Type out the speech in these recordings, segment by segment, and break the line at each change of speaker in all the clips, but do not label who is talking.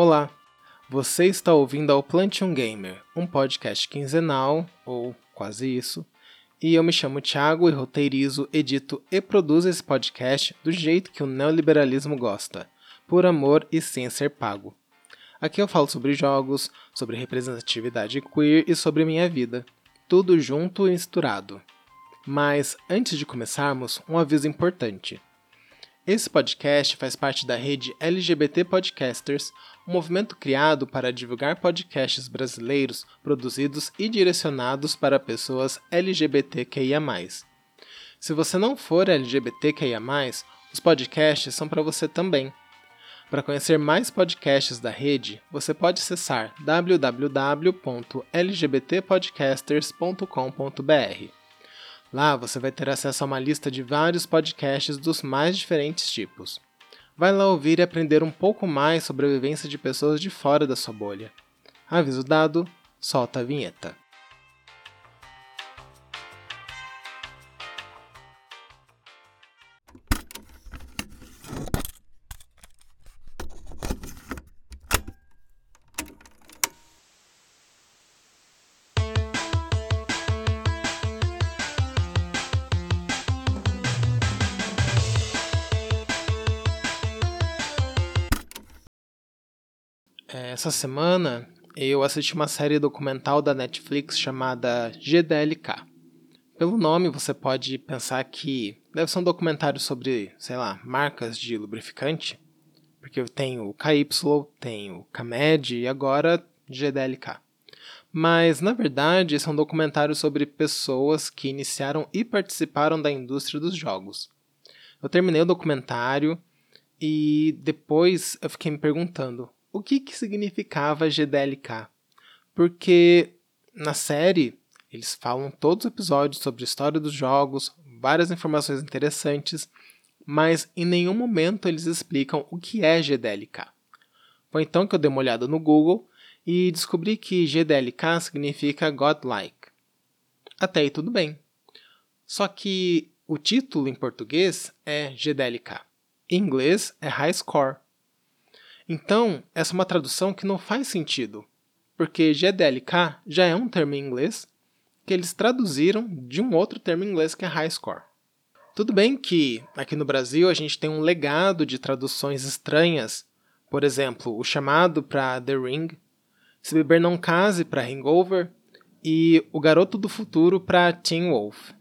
Olá, você está ouvindo ao Plantion Gamer, um podcast quinzenal, ou quase isso, e eu me chamo Thiago e roteirizo, edito e produzo esse podcast do jeito que o neoliberalismo gosta, por amor e sem ser pago. Aqui eu falo sobre jogos, sobre representatividade queer e sobre minha vida, tudo junto e misturado. Mas antes de começarmos, um aviso importante. Esse podcast faz parte da rede LGBT Podcasters, um movimento criado para divulgar podcasts brasileiros produzidos e direcionados para pessoas LGBTQIA. Se você não for LGBTQIA, os podcasts são para você também. Para conhecer mais podcasts da rede, você pode acessar www.lgbtpodcasters.com.br. Lá você vai ter acesso a uma lista de vários podcasts dos mais diferentes tipos. Vai lá ouvir e aprender um pouco mais sobre a vivência de pessoas de fora da sua bolha. Aviso dado, solta a vinheta. Essa semana eu assisti uma série documental da Netflix chamada GDLK. Pelo nome você pode pensar que deve ser um documentário sobre, sei lá, marcas de lubrificante, porque tem o KY, tem o KMED e agora GDLK. Mas na verdade esse é um documentário sobre pessoas que iniciaram e participaram da indústria dos jogos. Eu terminei o documentário e depois eu fiquei me perguntando o que, que significava GDLK. Porque na série eles falam todos os episódios sobre a história dos jogos, várias informações interessantes, mas em nenhum momento eles explicam o que é GDLK. Foi então que eu dei uma olhada no Google e descobri que GDLK significa Godlike. Até aí tudo bem. Só que o título em português é GDLK. Em inglês é High Score. Então, essa é uma tradução que não faz sentido, porque GDLK já é um termo em inglês que eles traduziram de um outro termo em inglês que é High Score. Tudo bem que aqui no Brasil a gente tem um legado de traduções estranhas, por exemplo, o chamado para The Ring, Se Beber Não Case para Hangover e O Garoto do Futuro para Teen Wolf.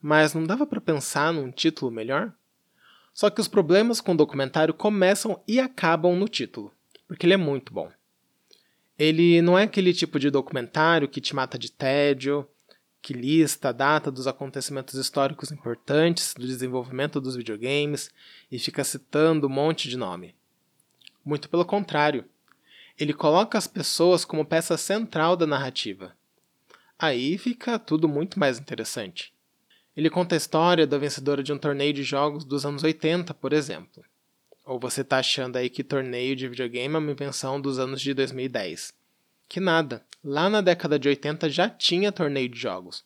Mas não dava para pensar num título melhor? Só que os problemas com o documentário começam e acabam no título, porque ele é muito bom. Ele não é aquele tipo de documentário que te mata de tédio, que lista a data dos acontecimentos históricos importantes do desenvolvimento dos videogames e fica citando um monte de nome. Muito pelo contrário, ele coloca as pessoas como peça central da narrativa. Aí fica tudo muito mais interessante. Ele conta a história da vencedora de um torneio de jogos dos anos 80, por exemplo. Ou você está achando aí que torneio de videogame é uma invenção dos anos de 2010? Que nada, lá na década de 80 já tinha torneio de jogos.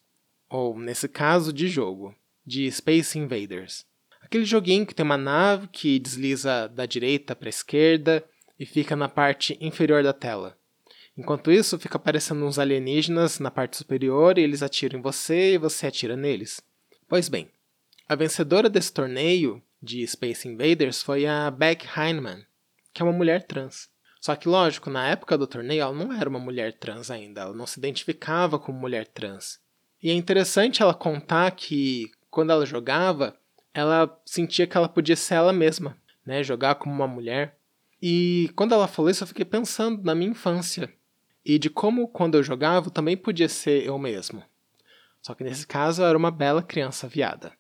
Ou, nesse caso, de jogo, de Space Invaders. Aquele joguinho que tem uma nave que desliza da direita para a esquerda e fica na parte inferior da tela. Enquanto isso, fica aparecendo uns alienígenas na parte superior e eles atiram em você e você atira neles. Pois bem, a vencedora desse torneio de Space Invaders foi a Beck Heinemann, que é uma mulher trans. Só que, lógico, na época do torneio ela não era uma mulher trans ainda, ela não se identificava como mulher trans. E é interessante ela contar que, quando ela jogava, ela sentia que ela podia ser ela mesma, né? Jogar como uma mulher. E quando ela falou isso, eu fiquei pensando na minha infância. E de como, quando eu jogava, eu também podia ser eu mesmo. Só que nesse caso era uma bela criança viada.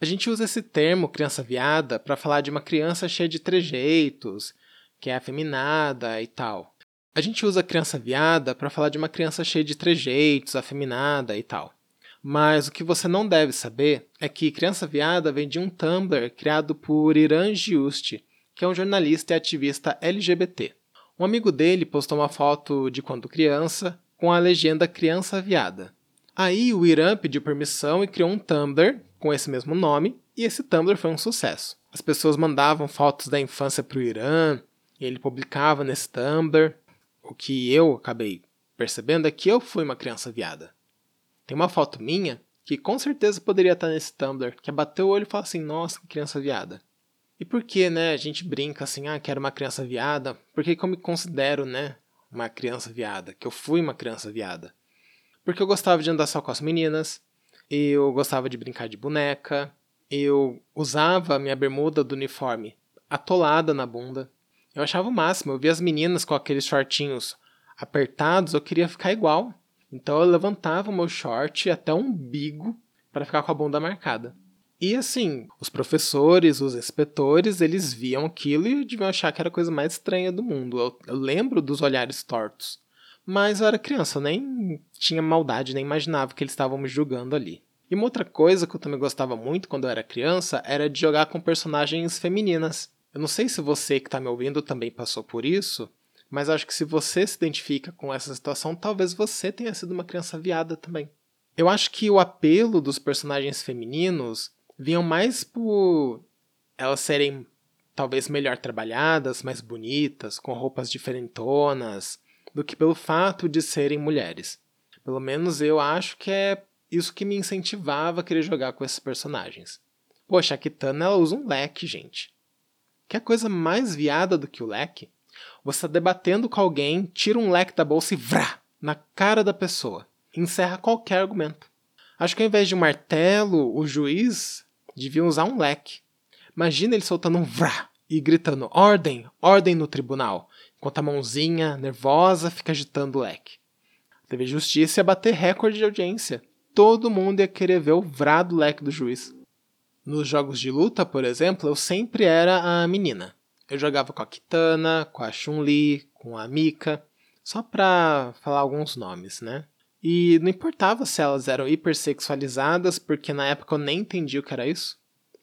A gente usa esse termo criança viada para falar de uma criança cheia de trejeitos, que é afeminada e tal. A gente usa criança viada para falar de uma criança cheia de trejeitos, afeminada e tal. Mas o que você não deve saber é que criança viada vem de um Tumblr criado por Iran Giusti, que é um jornalista e ativista LGBT. Um amigo dele postou uma foto de quando criança com a legenda criança viada. Aí o Irã pediu permissão e criou um Tumblr com esse mesmo nome, e esse Tumblr foi um sucesso. As pessoas mandavam fotos da infância para o Irã, e ele publicava nesse Tumblr. O que eu acabei percebendo é que eu fui uma criança viada. Tem uma foto minha que com certeza poderia estar nesse Tumblr, que é bater o olho e falar assim, nossa, que criança viada. E por que, né, a gente brinca assim, ah, quero uma criança viada? Porque que eu me considero, né, uma criança viada, que eu fui uma criança viada. Porque eu gostava de andar só com as meninas, eu gostava de brincar de boneca, eu usava a minha bermuda do uniforme atolada na bunda. Eu achava o máximo, eu via as meninas com aqueles shortinhos apertados, eu queria ficar igual. Então eu levantava o meu short até o umbigo para ficar com a bunda marcada. E assim, os professores, os inspetores, eles viam aquilo e deviam achar que era a coisa mais estranha do mundo. Eu, eu lembro dos olhares tortos. Mas eu era criança, eu nem tinha maldade, nem imaginava que eles estavam me julgando ali. E uma outra coisa que eu também gostava muito quando eu era criança era de jogar com personagens femininas. Eu não sei se você que está me ouvindo também passou por isso, mas acho que se você se identifica com essa situação, talvez você tenha sido uma criança viada também. Eu acho que o apelo dos personagens femininos vinham mais por elas serem talvez melhor trabalhadas, mais bonitas, com roupas diferentonas, do que pelo fato de serem mulheres. Pelo menos eu acho que é isso que me incentivava a querer jogar com esses personagens. Poxa, a Kitana ela usa um leque, gente. Quer coisa mais viada do que o leque? Você está debatendo com alguém, tira um leque da bolsa e vrá! Na cara da pessoa. Encerra qualquer argumento. Acho que ao invés de um martelo, o juiz devia usar um leque. Imagina ele soltando um vrá e gritando ordem, ordem no tribunal, enquanto a mãozinha nervosa fica agitando o leque. A TV Justiça ia bater recorde de audiência. Todo mundo ia querer ver o vrá do leque do juiz. Nos jogos de luta, por exemplo, eu sempre era a menina. Eu jogava com a Kitana, com a Chun-Li, com a Mika, só pra falar alguns nomes, né? E não importava se elas eram hipersexualizadas, porque na época eu nem entendi o que era isso.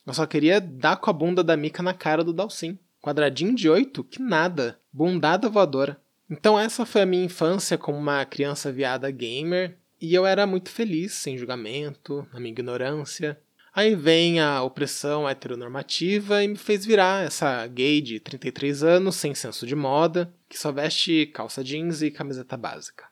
Eu só queria dar com a bunda da Mika na cara do Dalsin. Quadradinho de oito? Que nada. Bundada voadora. Então essa foi a minha infância como uma criança viada gamer, e eu era muito feliz, sem julgamento, na minha ignorância. Aí vem a opressão heteronormativa e me fez virar essa gay de 33 anos, sem senso de moda, que só veste calça jeans e camiseta básica.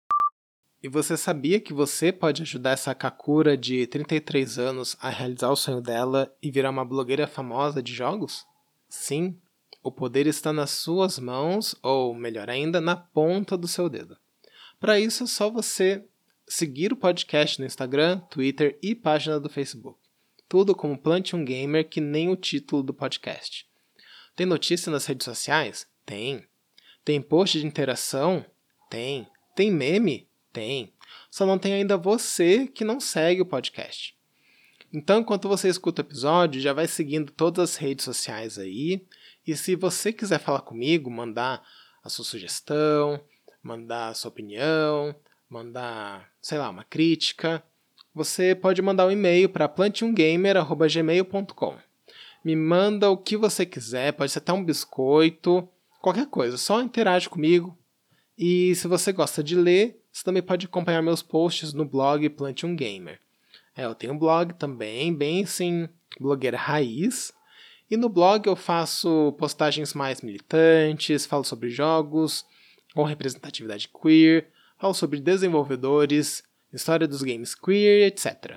E você sabia que você pode ajudar essa Kakura de 33 anos a realizar o sonho dela e virar uma blogueira famosa de jogos? Sim, o poder está nas suas mãos, ou melhor ainda, na ponta do seu dedo. Para isso é só você seguir o podcast no Instagram, Twitter e página do Facebook tudo como Plante um Gamer, que nem o título do podcast. Tem notícia nas redes sociais? Tem. Tem post de interação? Tem. Tem meme? Tem. Só não tem ainda você que não segue o podcast. Então, enquanto você escuta o episódio, já vai seguindo todas as redes sociais aí. E se você quiser falar comigo, mandar a sua sugestão, mandar a sua opinião, mandar, sei lá, uma crítica, você pode mandar um e-mail para planteumgamer.gmail.com. Me manda o que você quiser, pode ser até um biscoito, qualquer coisa, só interage comigo. E se você gosta de ler, você também pode acompanhar meus posts no blog Plante um Gamer. É, eu tenho um blog também, bem assim, blogueira raiz. E no blog eu faço postagens mais militantes, falo sobre jogos com representatividade queer, falo sobre desenvolvedores, história dos games queer, etc.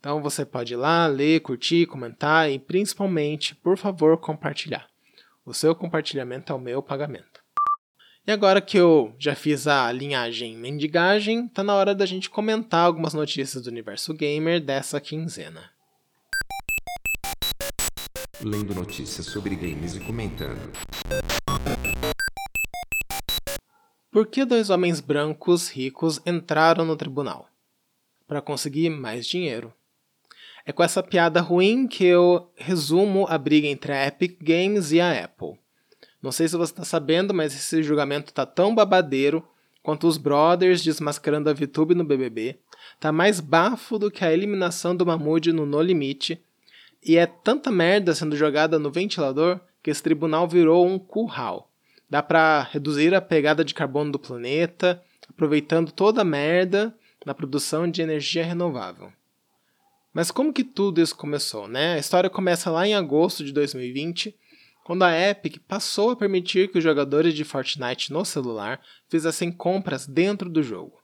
Então você pode ir lá, ler, curtir, comentar e principalmente, por favor, compartilhar. O seu compartilhamento é o meu pagamento. E agora que eu já fiz a linhagem mendigagem, tá na hora da gente comentar algumas notícias do universo gamer dessa quinzena.
Lendo notícias sobre games e comentando.
Por que dois homens brancos ricos entraram no tribunal? Para conseguir mais dinheiro. É com essa piada ruim que eu resumo a briga entre a Epic Games e a Apple. Não sei se você está sabendo, mas esse julgamento tá tão babadeiro quanto os Brothers desmascarando a VTube no BBB. Tá mais bafo do que a eliminação do Mahmoud no No Limite. E é tanta merda sendo jogada no ventilador que esse tribunal virou um curral. Dá para reduzir a pegada de carbono do planeta, aproveitando toda a merda na produção de energia renovável. Mas como que tudo isso começou, né? A história começa lá em agosto de 2020, quando a Epic passou a permitir que os jogadores de Fortnite no celular fizessem compras dentro do jogo.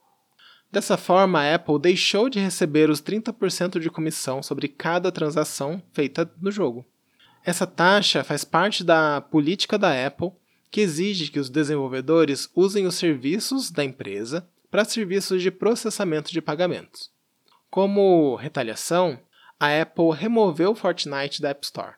Dessa forma, a Apple deixou de receber os 30% de comissão sobre cada transação feita no jogo. Essa taxa faz parte da política da Apple, que exige que os desenvolvedores usem os serviços da empresa para serviços de processamento de pagamentos. Como retaliação, a Apple removeu Fortnite da App Store.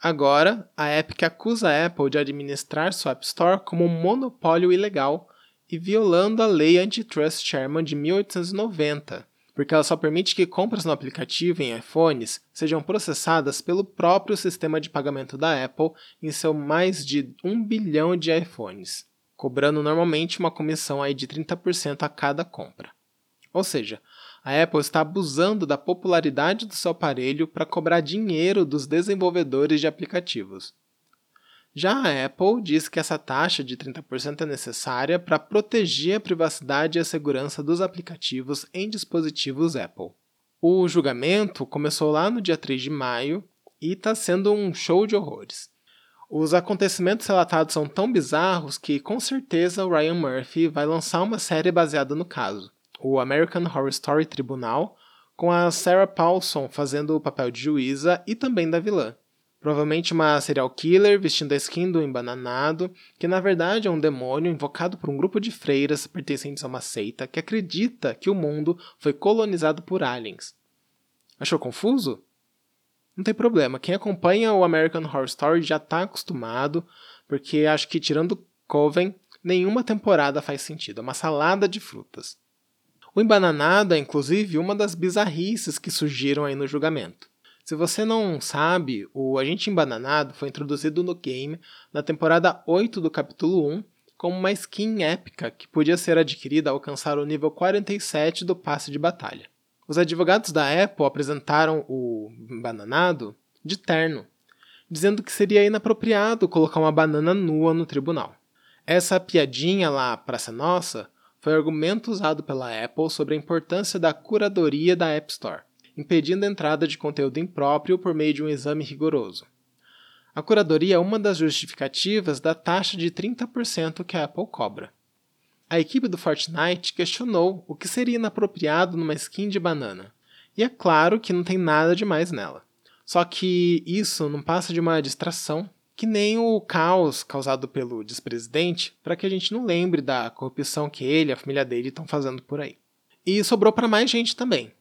Agora, a Epic acusa a Apple de administrar sua App Store como um monopólio ilegal e violando a lei antitrust Sherman de 1890, porque ela só permite que compras no aplicativo em iPhones sejam processadas pelo próprio sistema de pagamento da Apple em seu mais de 1 bilhão de iPhones, cobrando normalmente uma comissão aí de 30% a cada compra. Ou seja, a Apple está abusando da popularidade do seu aparelho para cobrar dinheiro dos desenvolvedores de aplicativos. Já a Apple diz que essa taxa de 30% é necessária para proteger a privacidade e a segurança dos aplicativos em dispositivos Apple. O julgamento começou lá no dia 3 de maio e está sendo um show de horrores. Os acontecimentos relatados são tão bizarros que, com certeza, o Ryan Murphy vai lançar uma série baseada no caso o American Horror Story Tribunal, com a Sarah Paulson fazendo o papel de juíza e também da vilã. Provavelmente uma serial killer vestindo a skin do embananado, que na verdade é um demônio invocado por um grupo de freiras pertencentes a uma seita que acredita que o mundo foi colonizado por aliens. Achou confuso? Não tem problema, quem acompanha o American Horror Story já está acostumado, porque acho que tirando Coven, nenhuma temporada faz sentido, é uma salada de frutas. O embananado é, inclusive, uma das bizarrices que surgiram aí no julgamento. Se você não sabe, o agente embananado foi introduzido no game na temporada 8 do capítulo 1 como uma skin épica que podia ser adquirida ao alcançar o nível 47 do passe de batalha. Os advogados da Apple apresentaram o embananado de terno, dizendo que seria inapropriado colocar uma banana nua no tribunal. Essa piadinha lá, Praça Nossa, foi argumento usado pela Apple sobre a importância da curadoria da App Store, impedindo a entrada de conteúdo impróprio por meio de um exame rigoroso. A curadoria é uma das justificativas da taxa de 30% que a Apple cobra. A equipe do Fortnite questionou o que seria inapropriado numa skin de banana. E é claro que não tem nada demais nela. Só que isso não passa de uma distração que nem o caos causado pelo despresidente, para que a gente não lembre da corrupção que ele e a família dele estão fazendo por aí. E sobrou para mais gente também.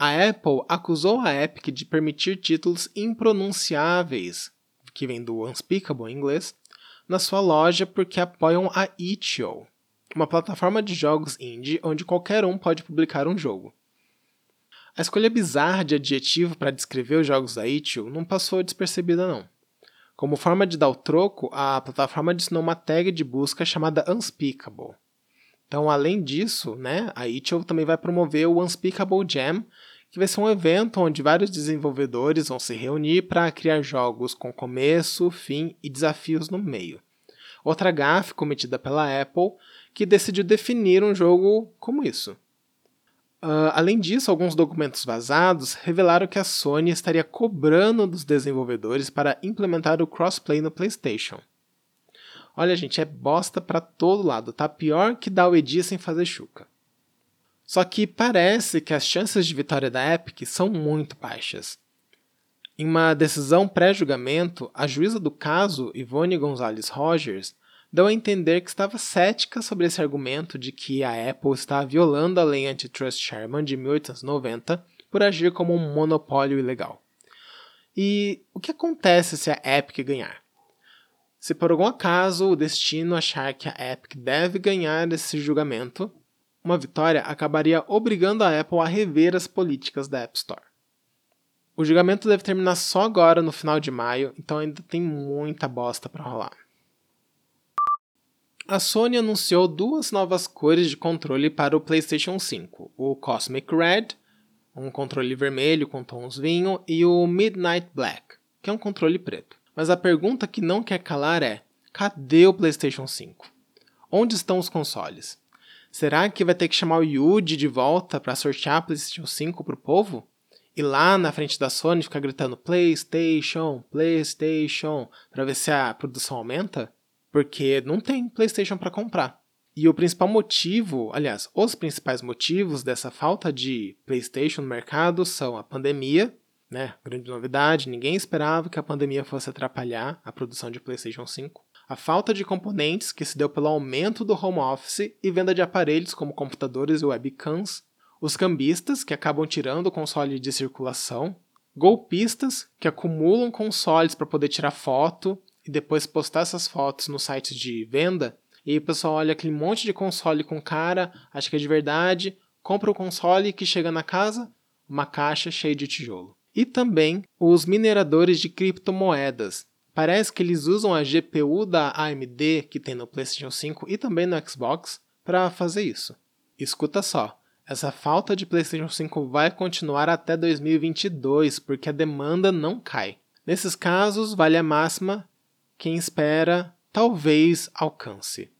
A Apple acusou a Epic de permitir títulos impronunciáveis, que vem do unspeakable em inglês, na sua loja porque apoiam a itch.io, uma plataforma de jogos indie onde qualquer um pode publicar um jogo. A escolha bizarra de adjetivo para descrever os jogos da itch.io não passou despercebida não. Como forma de dar o troco, a plataforma adicionou uma tag de busca chamada Unspeakable. Então, além disso, né, a itch.io também vai promover o Unspeakable Jam, que vai ser um evento onde vários desenvolvedores vão se reunir para criar jogos com começo, fim e desafios no meio. Outra gafe cometida pela Apple, que decidiu definir um jogo como isso. Uh, além disso, alguns documentos vazados revelaram que a Sony estaria cobrando dos desenvolvedores para implementar o crossplay no PlayStation. Olha, gente, é bosta para todo lado, tá pior que dar o Edi sem fazer chuca. Só que parece que as chances de vitória da Epic são muito baixas. Em uma decisão pré-julgamento, a juíza do caso, Ivone Gonzalez Rogers, deu a entender que estava cética sobre esse argumento de que a Apple está violando a lei antitrust Sherman de 1890 por agir como um monopólio ilegal. E o que acontece se a Epic ganhar? Se por algum acaso o destino achar que a Epic deve ganhar esse julgamento, uma vitória acabaria obrigando a Apple a rever as políticas da App Store. O julgamento deve terminar só agora no final de maio, então ainda tem muita bosta para rolar a Sony anunciou duas novas cores de controle para o PlayStation 5: o Cosmic Red, um controle vermelho com tons vinho, e o Midnight Black, que é um controle preto. Mas a pergunta que não quer calar é: cadê o PlayStation 5? Onde estão os consoles? Será que vai ter que chamar o Yuji de volta para sortear PlayStation 5 para o povo? ir lá na frente da Sony e ficar gritando PlayStation, PlayStation, para ver se a produção aumenta? Porque não tem PlayStation para comprar. E o principal motivo, aliás, os principais motivos dessa falta de PlayStation no mercado são a pandemia, né? Grande novidade, ninguém esperava que a pandemia fosse atrapalhar a produção de PlayStation 5. A falta de componentes, que se deu pelo aumento do home office e venda de aparelhos como computadores e webcams, os cambistas, que acabam tirando o console de circulação, golpistas, que acumulam consoles para poder tirar foto e depois postar essas fotos no site de venda, e aí o pessoal olha aquele monte de console com cara, acha que é de verdade, compra o console que chega na casa, uma caixa cheia de tijolo. E também os mineradores de criptomoedas. Parece que eles usam a GPU da AMD que tem no PlayStation 5 e também no Xbox para fazer isso. Escuta só, essa falta de PlayStation 5 vai continuar até 2022 porque a demanda não cai. Nesses casos, vale a máxima: quem espera, talvez alcance.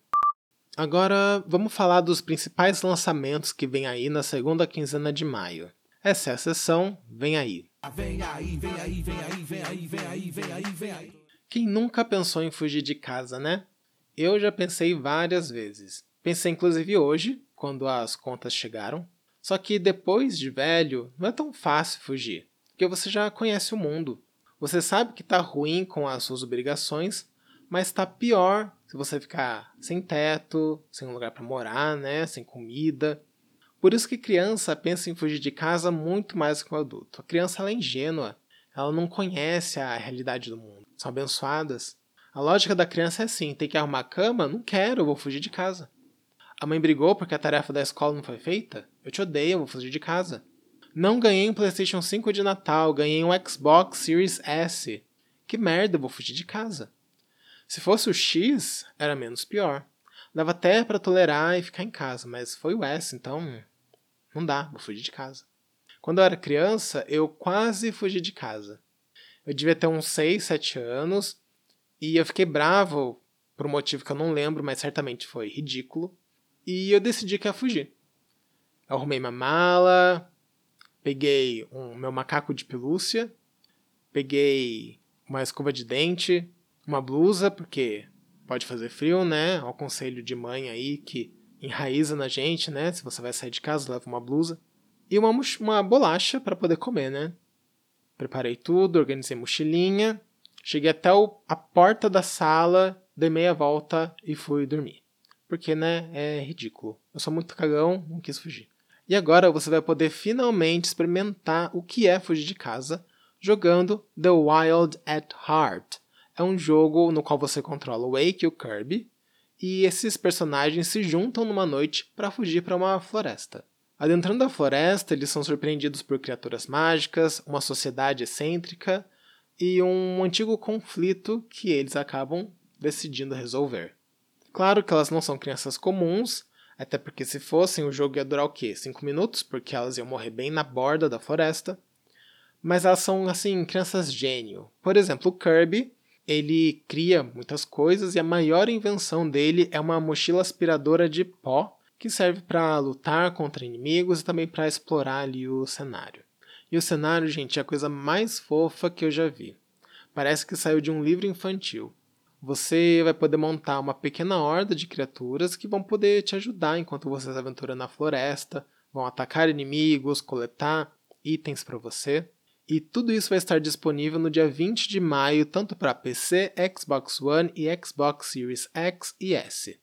Agora vamos falar dos principais lançamentos que vem aí na segunda quinzena de maio. Essa é a sessão Vem aí. Vem aí, vem aí, vem aí, vem aí, vem aí, vem aí, vem aí. Quem nunca pensou em fugir de casa, né? Eu já pensei várias vezes. Pensei inclusive hoje, quando as contas chegaram. Só que depois de velho, não é tão fácil fugir, porque você já conhece o mundo. Você sabe que tá ruim com as suas obrigações, mas tá pior se você ficar sem teto, sem um lugar para morar, né, sem comida. Por isso que criança pensa em fugir de casa muito mais que o adulto. A criança é ingênua, ela não conhece a realidade do mundo. São abençoadas. A lógica da criança é assim: tem que arrumar cama? Não quero, vou fugir de casa. A mãe brigou porque a tarefa da escola não foi feita? Eu te odeio, vou fugir de casa. Não ganhei um PlayStation 5 de Natal, ganhei um Xbox Series S. Que merda, vou fugir de casa. Se fosse o X, era menos pior. Dava até para tolerar e ficar em casa, mas foi o S, então não dá, vou fugir de casa. Quando eu era criança, eu quase fugi de casa. Eu devia ter uns 6, 7 anos e eu fiquei bravo por um motivo que eu não lembro, mas certamente foi ridículo e eu decidi que ia fugir. Eu arrumei minha mala, peguei um meu macaco de pelúcia, peguei uma escova de dente, uma blusa, porque pode fazer frio, né? Ao conselho de mãe aí que enraiza na gente, né? Se você vai sair de casa, leva uma blusa. E uma, uma bolacha para poder comer, né? Preparei tudo, organizei mochilinha, cheguei até o, a porta da sala, dei meia volta e fui dormir porque, né, é ridículo. Eu sou muito cagão, não quis fugir. E agora você vai poder finalmente experimentar o que é fugir de casa jogando The Wild at Heart. É um jogo no qual você controla o Wake e o Kirby, e esses personagens se juntam numa noite para fugir para uma floresta. Adentrando a floresta, eles são surpreendidos por criaturas mágicas, uma sociedade excêntrica e um antigo conflito que eles acabam decidindo resolver. Claro que elas não são crianças comuns, até porque se fossem o jogo ia durar o quê? 5 minutos, porque elas iam morrer bem na borda da floresta. Mas elas são, assim, crianças gênio. Por exemplo, o Kirby, ele cria muitas coisas e a maior invenção dele é uma mochila aspiradora de pó que serve para lutar contra inimigos e também para explorar ali o cenário. E o cenário, gente, é a coisa mais fofa que eu já vi. Parece que saiu de um livro infantil. Você vai poder montar uma pequena horda de criaturas que vão poder te ajudar enquanto você se aventura na floresta, vão atacar inimigos, coletar itens para você. E tudo isso vai estar disponível no dia 20 de maio, tanto para PC, Xbox One e Xbox Series X e S.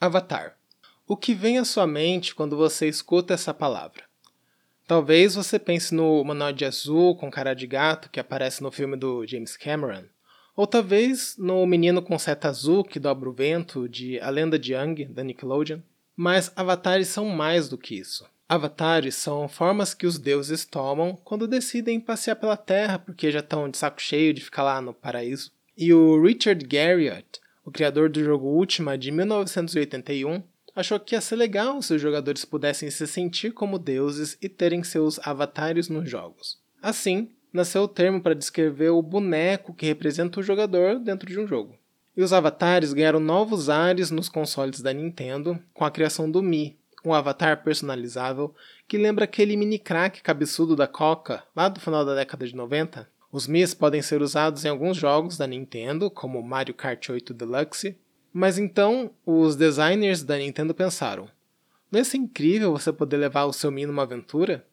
Avatar. O que vem à sua mente quando você escuta essa palavra? Talvez você pense no humanoide azul com cara de gato que aparece no filme do James Cameron, ou talvez no Menino com Seta Azul que dobra o vento, de A Lenda de Yang, da Nickelodeon. Mas avatares são mais do que isso. Avatares são formas que os deuses tomam quando decidem passear pela Terra porque já estão de saco cheio de ficar lá no paraíso. E o Richard Garriott, o criador do jogo Ultima de 1981, achou que ia ser legal se os jogadores pudessem se sentir como deuses e terem seus avatares nos jogos. Assim, nasceu o termo para descrever o boneco que representa o jogador dentro de um jogo. E os avatares ganharam novos ares nos consoles da Nintendo com a criação do Mi, um avatar personalizável que lembra aquele mini crack cabeçudo da Coca lá do final da década de 90. Os Mis podem ser usados em alguns jogos da Nintendo, como Mario Kart 8 Deluxe, mas então os designers da Nintendo pensaram: não ser incrível você poder levar o seu Mi numa aventura?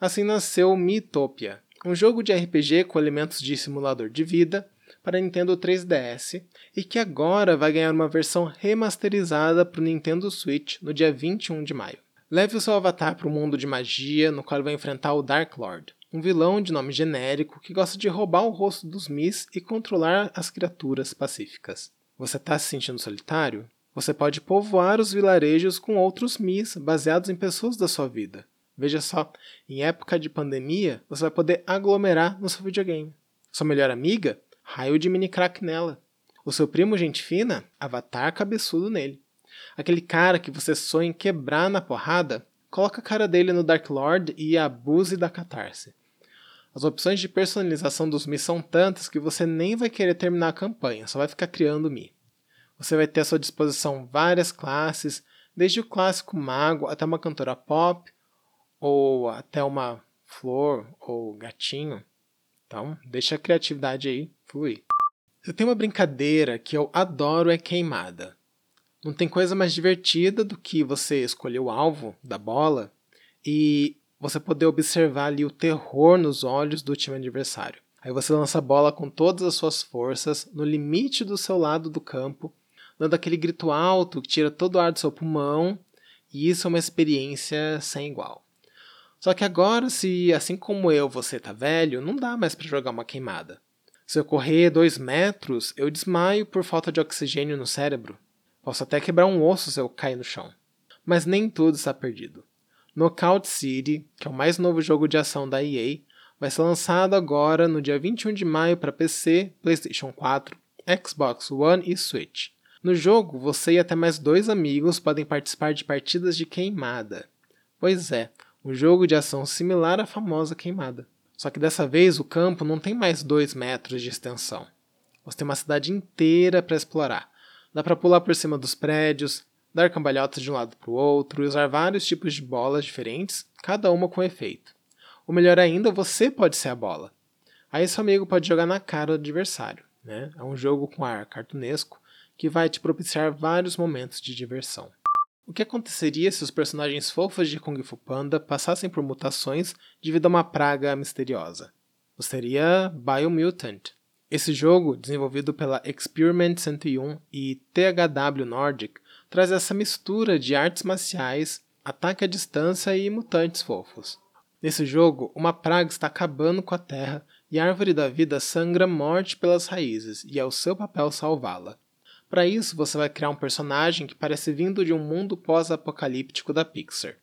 Assim nasceu Miitopia, um jogo de RPG com elementos de simulador de vida para Nintendo 3DS e que agora vai ganhar uma versão remasterizada para o Nintendo Switch no dia 21 de maio. Leve o seu avatar para um mundo de magia no qual vai enfrentar o Dark Lord, um vilão de nome genérico que gosta de roubar o rosto dos Mis e controlar as criaturas pacíficas. Você está se sentindo solitário? Você pode povoar os vilarejos com outros Mis baseados em pessoas da sua vida. Veja só, em época de pandemia, você vai poder aglomerar no seu videogame. Sua melhor amiga? Raio de mini crack nela. O seu primo gente fina? Avatar cabeçudo nele. Aquele cara que você sonha em quebrar na porrada? Coloca a cara dele no Dark Lord e abuse da catarse. As opções de personalização dos Mi são tantas que você nem vai querer terminar a campanha, só vai ficar criando Mi. Você vai ter à sua disposição várias classes, desde o clássico mago até uma cantora pop, ou até uma flor ou gatinho. Então, deixa a criatividade aí fluir. Se tem uma brincadeira que eu adoro é queimada. Não tem coisa mais divertida do que você escolher o alvo da bola e você poder observar ali o terror nos olhos do time adversário. Aí você lança a bola com todas as suas forças no limite do seu lado do campo, dando aquele grito alto que tira todo o ar do seu pulmão, e isso é uma experiência sem igual. Só que agora, se assim como eu você tá velho, não dá mais para jogar uma queimada. Se eu correr dois metros, eu desmaio por falta de oxigênio no cérebro. Posso até quebrar um osso se eu cair no chão. Mas nem tudo está perdido. Knockout City, que é o mais novo jogo de ação da EA, vai ser lançado agora no dia 21 de maio para PC, PlayStation 4, Xbox One e Switch. No jogo, você e até mais dois amigos podem participar de partidas de queimada. Pois é, um jogo de ação similar à famosa queimada. Só que dessa vez o campo não tem mais 2 metros de extensão. Você tem uma cidade inteira para explorar. Dá para pular por cima dos prédios, dar cambalhotas de um lado para o outro e usar vários tipos de bolas diferentes, cada uma com efeito. O melhor ainda, você pode ser a bola. Aí seu amigo pode jogar na cara do adversário. Né? É um jogo com ar cartunesco que vai te propiciar vários momentos de diversão. O que aconteceria se os personagens fofos de Kung Fu Panda passassem por mutações devido a uma praga misteriosa? Você Biomutant. Esse jogo, desenvolvido pela Experiment 101 e THW Nordic, traz essa mistura de artes marciais, ataque à distância e mutantes fofos. Nesse jogo, uma praga está acabando com a Terra e a árvore da vida sangra morte pelas raízes, e é o seu papel salvá-la. Para isso, você vai criar um personagem que parece vindo de um mundo pós-apocalíptico da Pixar.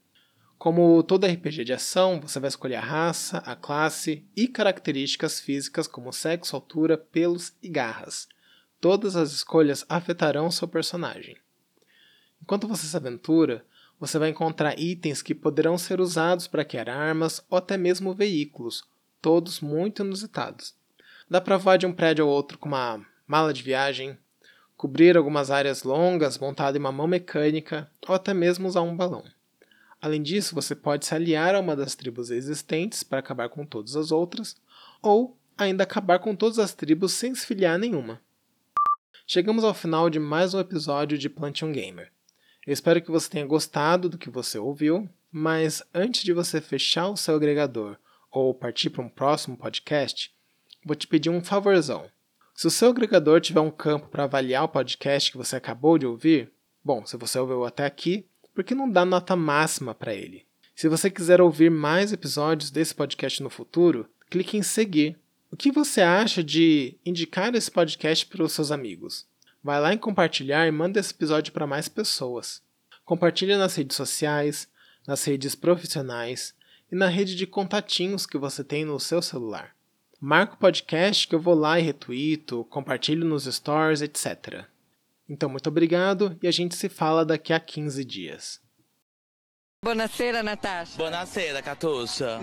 Como todo RPG de ação, você vai escolher a raça, a classe e características físicas como sexo, altura, pelos e garras. Todas as escolhas afetarão seu personagem. Enquanto você se aventura, você vai encontrar itens que poderão ser usados para criar armas ou até mesmo veículos, todos muito inusitados. Dá para voar de um prédio ao outro com uma mala de viagem, cobrir algumas áreas longas montado em uma mão mecânica ou até mesmo usar um balão. Além disso, você pode se aliar a uma das tribos existentes para acabar com todas as outras, ou ainda acabar com todas as tribos sem se filiar a nenhuma. Chegamos ao final de mais um episódio de Plantion Gamer. Eu espero que você tenha gostado do que você ouviu, mas antes de você fechar o seu agregador ou partir para um próximo podcast, vou te pedir um favorzão. Se o seu agregador tiver um campo para avaliar o podcast que você acabou de ouvir, bom, se você ouviu até aqui, por que não dá nota máxima para ele? Se você quiser ouvir mais episódios desse podcast no futuro, clique em seguir. O que você acha de indicar esse podcast para os seus amigos? Vai lá em compartilhar e manda esse episódio para mais pessoas. Compartilhe nas redes sociais, nas redes profissionais e na rede de contatinhos que você tem no seu celular marca o podcast que eu vou lá e retuito, compartilho nos stories, etc. Então, muito obrigado e a gente se fala daqui a 15 dias.
Buonasera, Natasha.
Buonasera, Catuxa.